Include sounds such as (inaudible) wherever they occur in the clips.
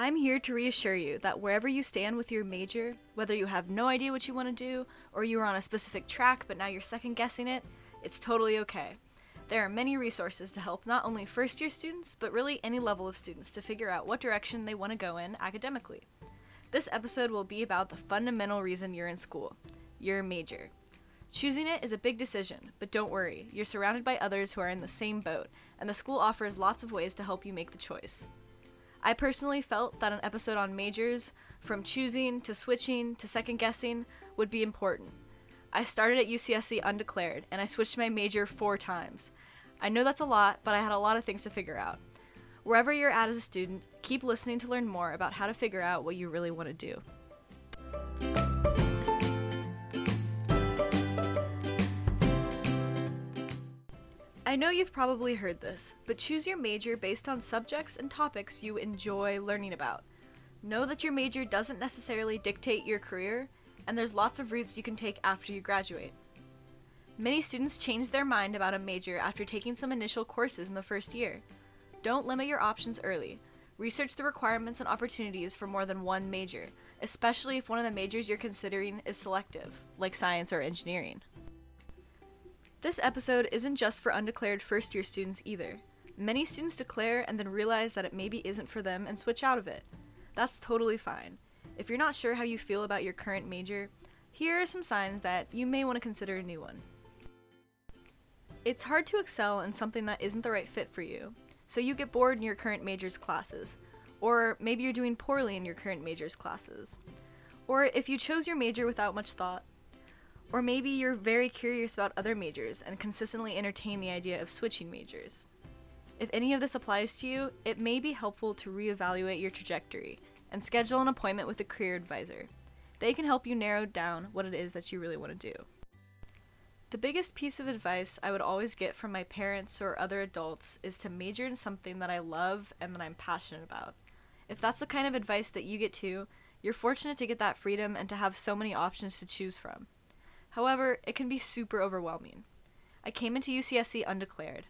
I'm here to reassure you that wherever you stand with your major, whether you have no idea what you want to do or you are on a specific track but now you're second guessing it, it's totally okay. There are many resources to help not only first year students, but really any level of students to figure out what direction they want to go in academically. This episode will be about the fundamental reason you're in school your major. Choosing it is a big decision, but don't worry, you're surrounded by others who are in the same boat, and the school offers lots of ways to help you make the choice. I personally felt that an episode on majors, from choosing to switching to second guessing, would be important. I started at UCSC undeclared, and I switched my major four times. I know that's a lot, but I had a lot of things to figure out. Wherever you're at as a student, keep listening to learn more about how to figure out what you really want to do. I know you've probably heard this, but choose your major based on subjects and topics you enjoy learning about. Know that your major doesn't necessarily dictate your career, and there's lots of routes you can take after you graduate. Many students change their mind about a major after taking some initial courses in the first year. Don't limit your options early. Research the requirements and opportunities for more than one major, especially if one of the majors you're considering is selective, like science or engineering. This episode isn't just for undeclared first year students either. Many students declare and then realize that it maybe isn't for them and switch out of it. That's totally fine. If you're not sure how you feel about your current major, here are some signs that you may want to consider a new one. It's hard to excel in something that isn't the right fit for you, so you get bored in your current major's classes, or maybe you're doing poorly in your current major's classes. Or if you chose your major without much thought, or maybe you're very curious about other majors and consistently entertain the idea of switching majors. If any of this applies to you, it may be helpful to reevaluate your trajectory and schedule an appointment with a career advisor. They can help you narrow down what it is that you really want to do. The biggest piece of advice I would always get from my parents or other adults is to major in something that I love and that I'm passionate about. If that's the kind of advice that you get too, you're fortunate to get that freedom and to have so many options to choose from. However, it can be super overwhelming. I came into UCSC undeclared.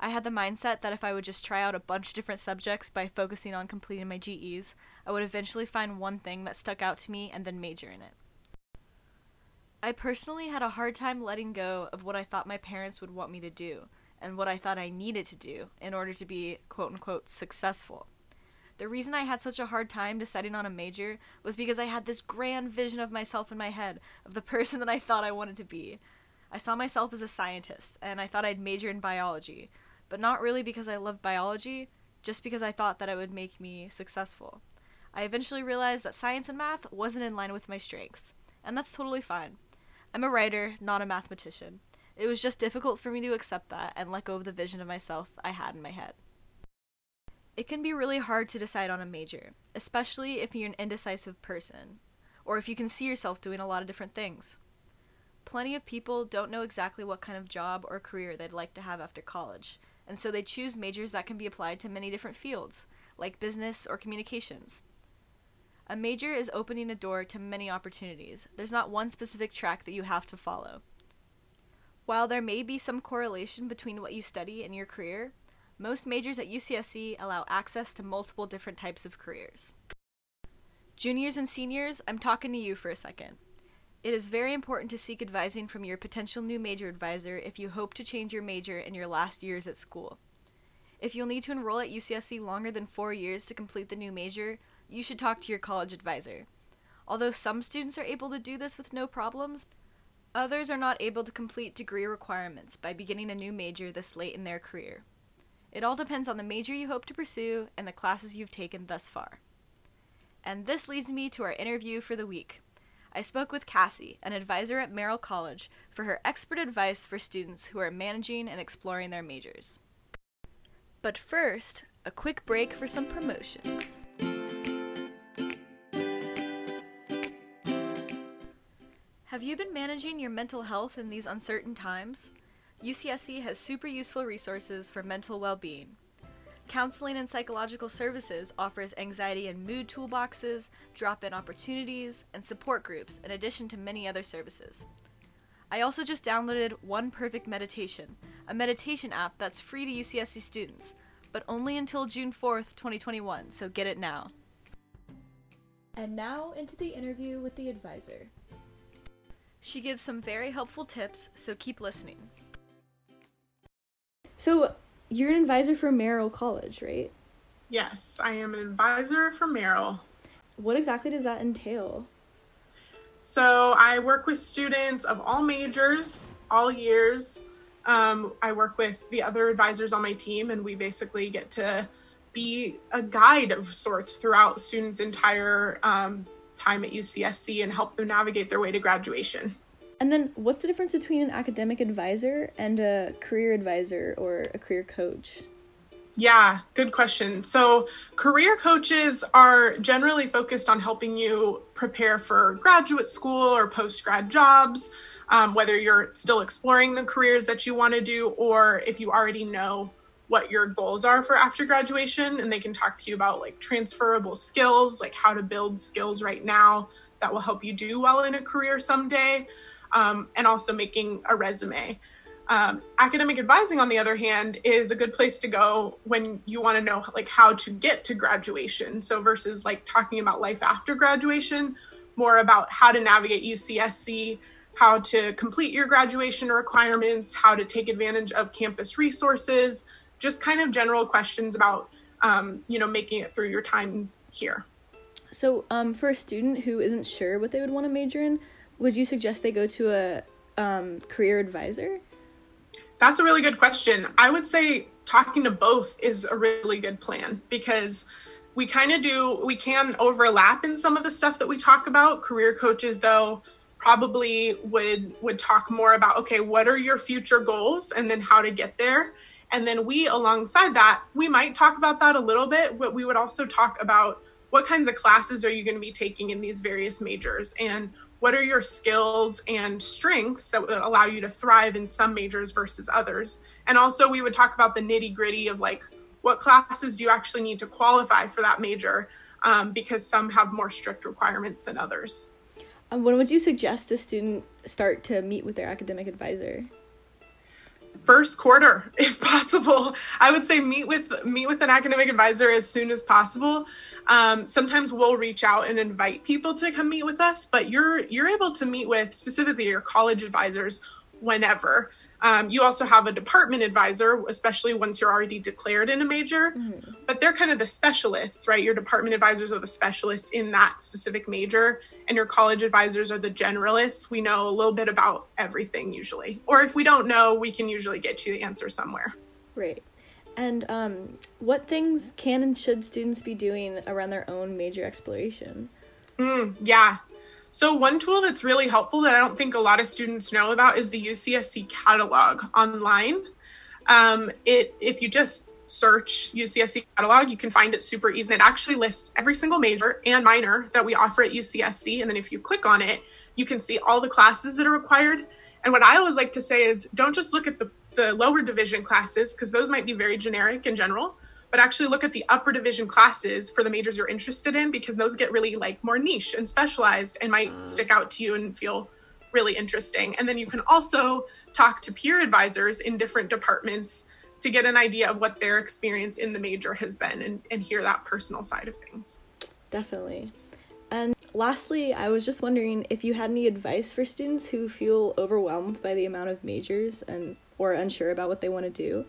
I had the mindset that if I would just try out a bunch of different subjects by focusing on completing my GEs, I would eventually find one thing that stuck out to me and then major in it. I personally had a hard time letting go of what I thought my parents would want me to do and what I thought I needed to do in order to be quote unquote successful. The reason I had such a hard time deciding on a major was because I had this grand vision of myself in my head of the (laughs) person that I thought I wanted to be. I saw myself as a scientist, and I thought I'd major in biology, but not really because I loved biology, just because I thought that it would make me successful. I eventually realized that science and math wasn't in line with my strengths, and that's totally fine. I'm a writer, not a mathematician. It was just difficult for me to accept that and let go of the vision of myself I had in my head. It can be really hard to decide on a major, especially if you're an indecisive person, or if you can see yourself doing a lot of different things. Plenty of people don't know exactly what kind of job or career they'd like to have after college, and so they choose majors that can be applied to many different fields, like business or communications. A major is opening a door to many opportunities. There's not one specific track that you have to follow. While there may be some correlation between what you study and your career, most majors at UCSC allow access to multiple different types of careers. Juniors and seniors, I'm talking to you for a second. It is very important to seek advising from your potential new major advisor if you hope to change your major in your last years at school. If you'll need to enroll at UCSC longer than four years to complete the new major, you should talk to your college advisor. Although some students are able to do this with no problems, others are not able to complete degree requirements by beginning a new major this late in their career. It all depends on the major you hope to pursue and the classes you've taken thus far. And this leads me to our interview for the week. I spoke with Cassie, an advisor at Merrill College, for her expert advice for students who are managing and exploring their majors. But first, a quick break for some promotions. Have you been managing your mental health in these uncertain times? UCSC has super useful resources for mental well being. Counseling and Psychological Services offers anxiety and mood toolboxes, drop in opportunities, and support groups, in addition to many other services. I also just downloaded One Perfect Meditation, a meditation app that's free to UCSC students, but only until June 4th, 2021, so get it now. And now into the interview with the advisor. She gives some very helpful tips, so keep listening. So, you're an advisor for Merrill College, right? Yes, I am an advisor for Merrill. What exactly does that entail? So, I work with students of all majors, all years. Um, I work with the other advisors on my team, and we basically get to be a guide of sorts throughout students' entire um, time at UCSC and help them navigate their way to graduation. And then, what's the difference between an academic advisor and a career advisor or a career coach? Yeah, good question. So, career coaches are generally focused on helping you prepare for graduate school or post grad jobs, um, whether you're still exploring the careers that you want to do or if you already know what your goals are for after graduation. And they can talk to you about like transferable skills, like how to build skills right now that will help you do well in a career someday um, and also making a resume. Um, academic advising, on the other hand, is a good place to go when you want to know like how to get to graduation. So versus like talking about life after graduation, more about how to navigate UCSC, how to complete your graduation requirements, how to take advantage of campus resources, just kind of general questions about um, you know making it through your time here. So, um, for a student who isn't sure what they would want to major in, would you suggest they go to a um, career advisor? That's a really good question. I would say talking to both is a really good plan because we kind of do, we can overlap in some of the stuff that we talk about. Career coaches, though, probably would would talk more about okay what are your future goals and then how to get there and then we alongside that we might talk about that a little bit but we would also talk about what kinds of classes are you going to be taking in these various majors and what are your skills and strengths that would allow you to thrive in some majors versus others? And also we would talk about the nitty gritty of like what classes do you actually need to qualify for that major um, because some have more strict requirements than others. Um, when would you suggest a student start to meet with their academic advisor first quarter (laughs) if possible. I would say meet with meet with an academic advisor as soon as possible. Um, sometimes we'll reach out and invite people to come meet with us but you're you're able to meet with specifically your college advisors whenever. Um, you also have a department advisor, especially once you're already declared in a major, mm-hmm. but they're kind of the specialists, right? Your department advisors are the specialists in that specific major, and your college advisors are the generalists. We know a little bit about everything usually. Or if we don't know, we can usually get you the answer somewhere. Right. And um, what things can and should students be doing around their own major exploration? Mm, yeah, so, one tool that's really helpful that I don't think a lot of students know about is the UCSC catalog online. Um, it if you just search UCSC catalog, you can find it super easy. And it actually lists every single major and minor that we offer at UCSC, and then if you click on it, you can see all the classes that are required. And what I always like to say is, don't just look at the the lower division classes because those might be very generic in general but actually look at the upper division classes for the majors you're interested in because those get really like more niche and specialized and might uh. stick out to you and feel really interesting. And then you can also talk to peer advisors in different departments to get an idea of what their experience in the major has been and, and hear that personal side of things. Definitely. And lastly, I was just wondering if you had any advice for students who feel overwhelmed by the amount of majors and or unsure about what they want to do.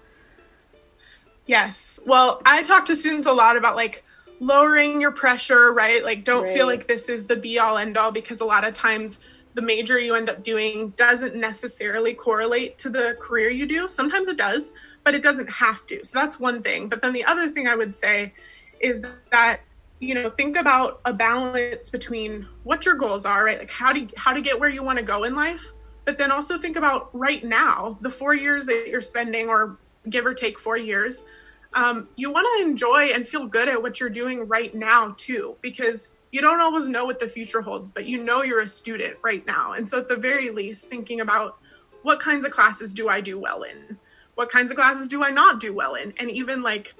Yes. Well, I talk to students a lot about like lowering your pressure, right? Like, don't right. feel like this is the be all end all because a lot of times the major you end up doing doesn't necessarily correlate to the career you do. Sometimes it does, but it doesn't have to. So that's one thing. But then the other thing I would say is that you know think about a balance between what your goals are right like how to how to get where you want to go in life but then also think about right now the four years that you're spending or give or take four years um, you want to enjoy and feel good at what you're doing right now too because you don't always know what the future holds but you know you're a student right now and so at the very least thinking about what kinds of classes do i do well in what kinds of classes do i not do well in and even like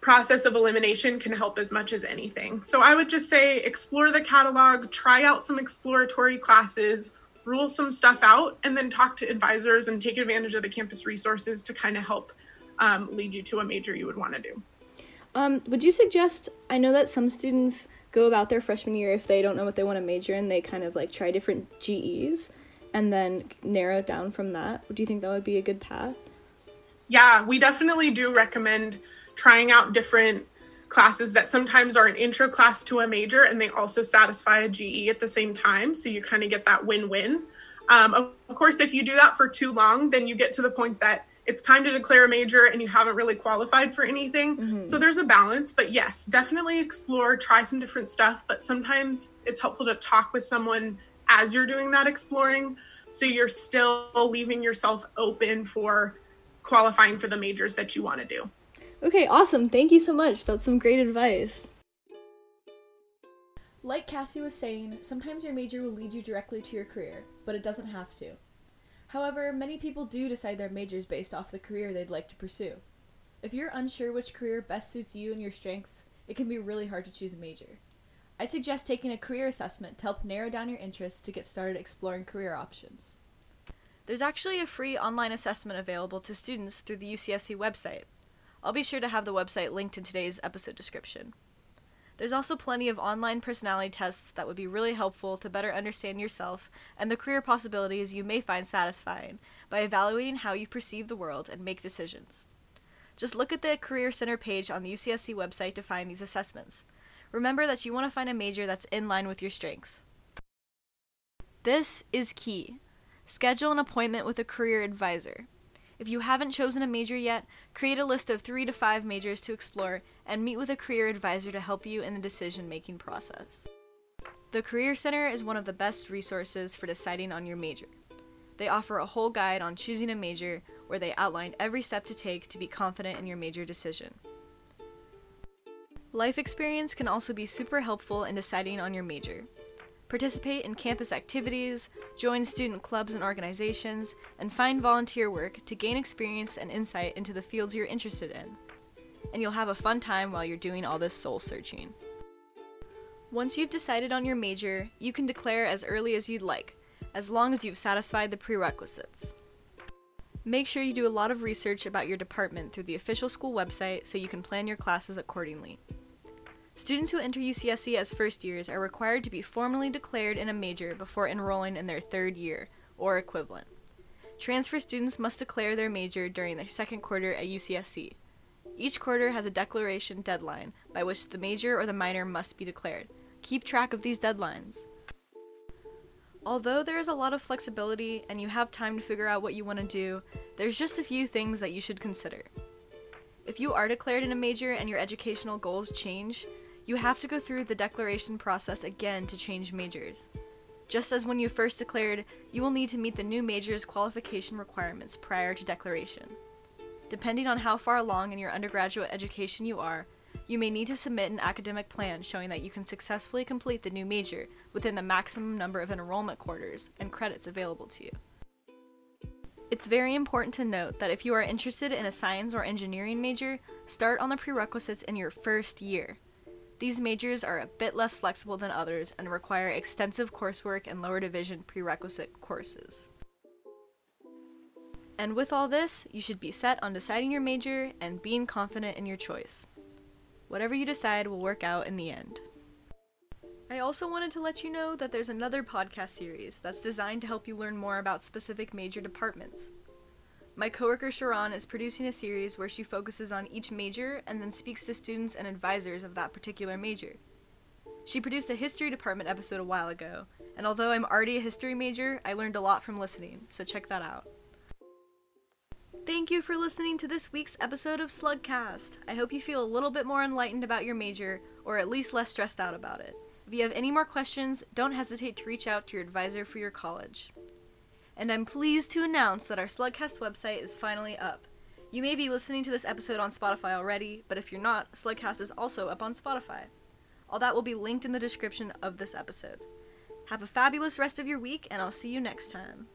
process of elimination can help as much as anything so i would just say explore the catalog try out some exploratory classes rule some stuff out and then talk to advisors and take advantage of the campus resources to kind of help um, lead you to a major you would want to do. Um, would you suggest? I know that some students go about their freshman year if they don't know what they want to major in, they kind of like try different GEs and then narrow down from that. Do you think that would be a good path? Yeah, we definitely do recommend trying out different classes that sometimes are an intro class to a major and they also satisfy a GE at the same time. So you kind of get that win win. Um, of course, if you do that for too long, then you get to the point that it's time to declare a major and you haven't really qualified for anything. Mm-hmm. So there's a balance. But yes, definitely explore, try some different stuff. But sometimes it's helpful to talk with someone as you're doing that exploring. So you're still leaving yourself open for qualifying for the majors that you want to do. Okay, awesome. Thank you so much. That's some great advice. Like Cassie was saying, sometimes your major will lead you directly to your career, but it doesn't have to. However, many people do decide their majors based off the career they'd like to pursue. If you're unsure which career best suits you and your strengths, it can be really hard to choose a major. I'd suggest taking a career assessment to help narrow down your interests to get started exploring career options. There's actually a free online assessment available to students through the UCSC website. I'll be sure to have the website linked in today's episode description. There's also plenty of online personality tests that would be really helpful to better understand yourself and the career possibilities you may find satisfying by evaluating how you perceive the world and make decisions. Just look at the Career Center page on the UCSC website to find these assessments. Remember that you want to find a major that's in line with your strengths. This is key. Schedule an appointment with a career advisor. If you haven't chosen a major yet, create a list of three to five majors to explore and meet with a career advisor to help you in the decision making process. The Career Center is one of the best resources for deciding on your major. They offer a whole guide on choosing a major where they outline every step to take to be confident in your major decision. Life experience can also be super helpful in deciding on your major participate in campus activities, join student clubs and organizations, and find volunteer work to gain experience and insight into the fields you're interested in. And you'll have a fun time while you're doing all this soul searching. Once you've decided on your major, you can declare as early as you'd like, as long as you've satisfied the prerequisites. Make sure you do a lot of research about your department through the official school website so you can plan your classes accordingly. Students who enter UCSC as first years are required to be formally declared in a major before enrolling in their third year, or equivalent. Transfer students must declare their major during the second quarter at UCSC. Each quarter has a declaration deadline by which the major or the minor must be declared. Keep track of these deadlines. Although there is a lot of flexibility and you have time to figure out what you want to do, there's just a few things that you should consider. If you are declared in a major and your educational goals change, you have to go through the declaration process again to change majors. Just as when you first declared, you will need to meet the new major's qualification requirements prior to declaration. Depending on how far along in your undergraduate education you are, you may need to submit an academic plan showing that you can successfully complete the new major within the maximum number of enrollment quarters and credits available to you. It's very important to note that if you are interested in a science or engineering major, start on the prerequisites in your first year. These majors are a bit less flexible than others and require extensive coursework and lower division prerequisite courses. And with all this, you should be set on deciding your major and being confident in your choice. Whatever you decide will work out in the end. I also wanted to let you know that there's another podcast series that's designed to help you learn more about specific major departments. My coworker Sharon is producing a series where she focuses on each major and then speaks to students and advisors of that particular major. She produced a history department episode a while ago, and although I'm already a history major, I learned a lot from listening, so check that out. Thank you for listening to this week's episode of Slugcast. I hope you feel a little bit more enlightened about your major, or at least less stressed out about it. If you have any more questions, don't hesitate to reach out to your advisor for your college and I'm pleased to announce that our Slugcast website is finally up. You may be listening to this episode on Spotify already, but if you're not, Slugcast is also up on Spotify. All that will be linked in the description of this episode. Have a fabulous rest of your week, and I'll see you next time.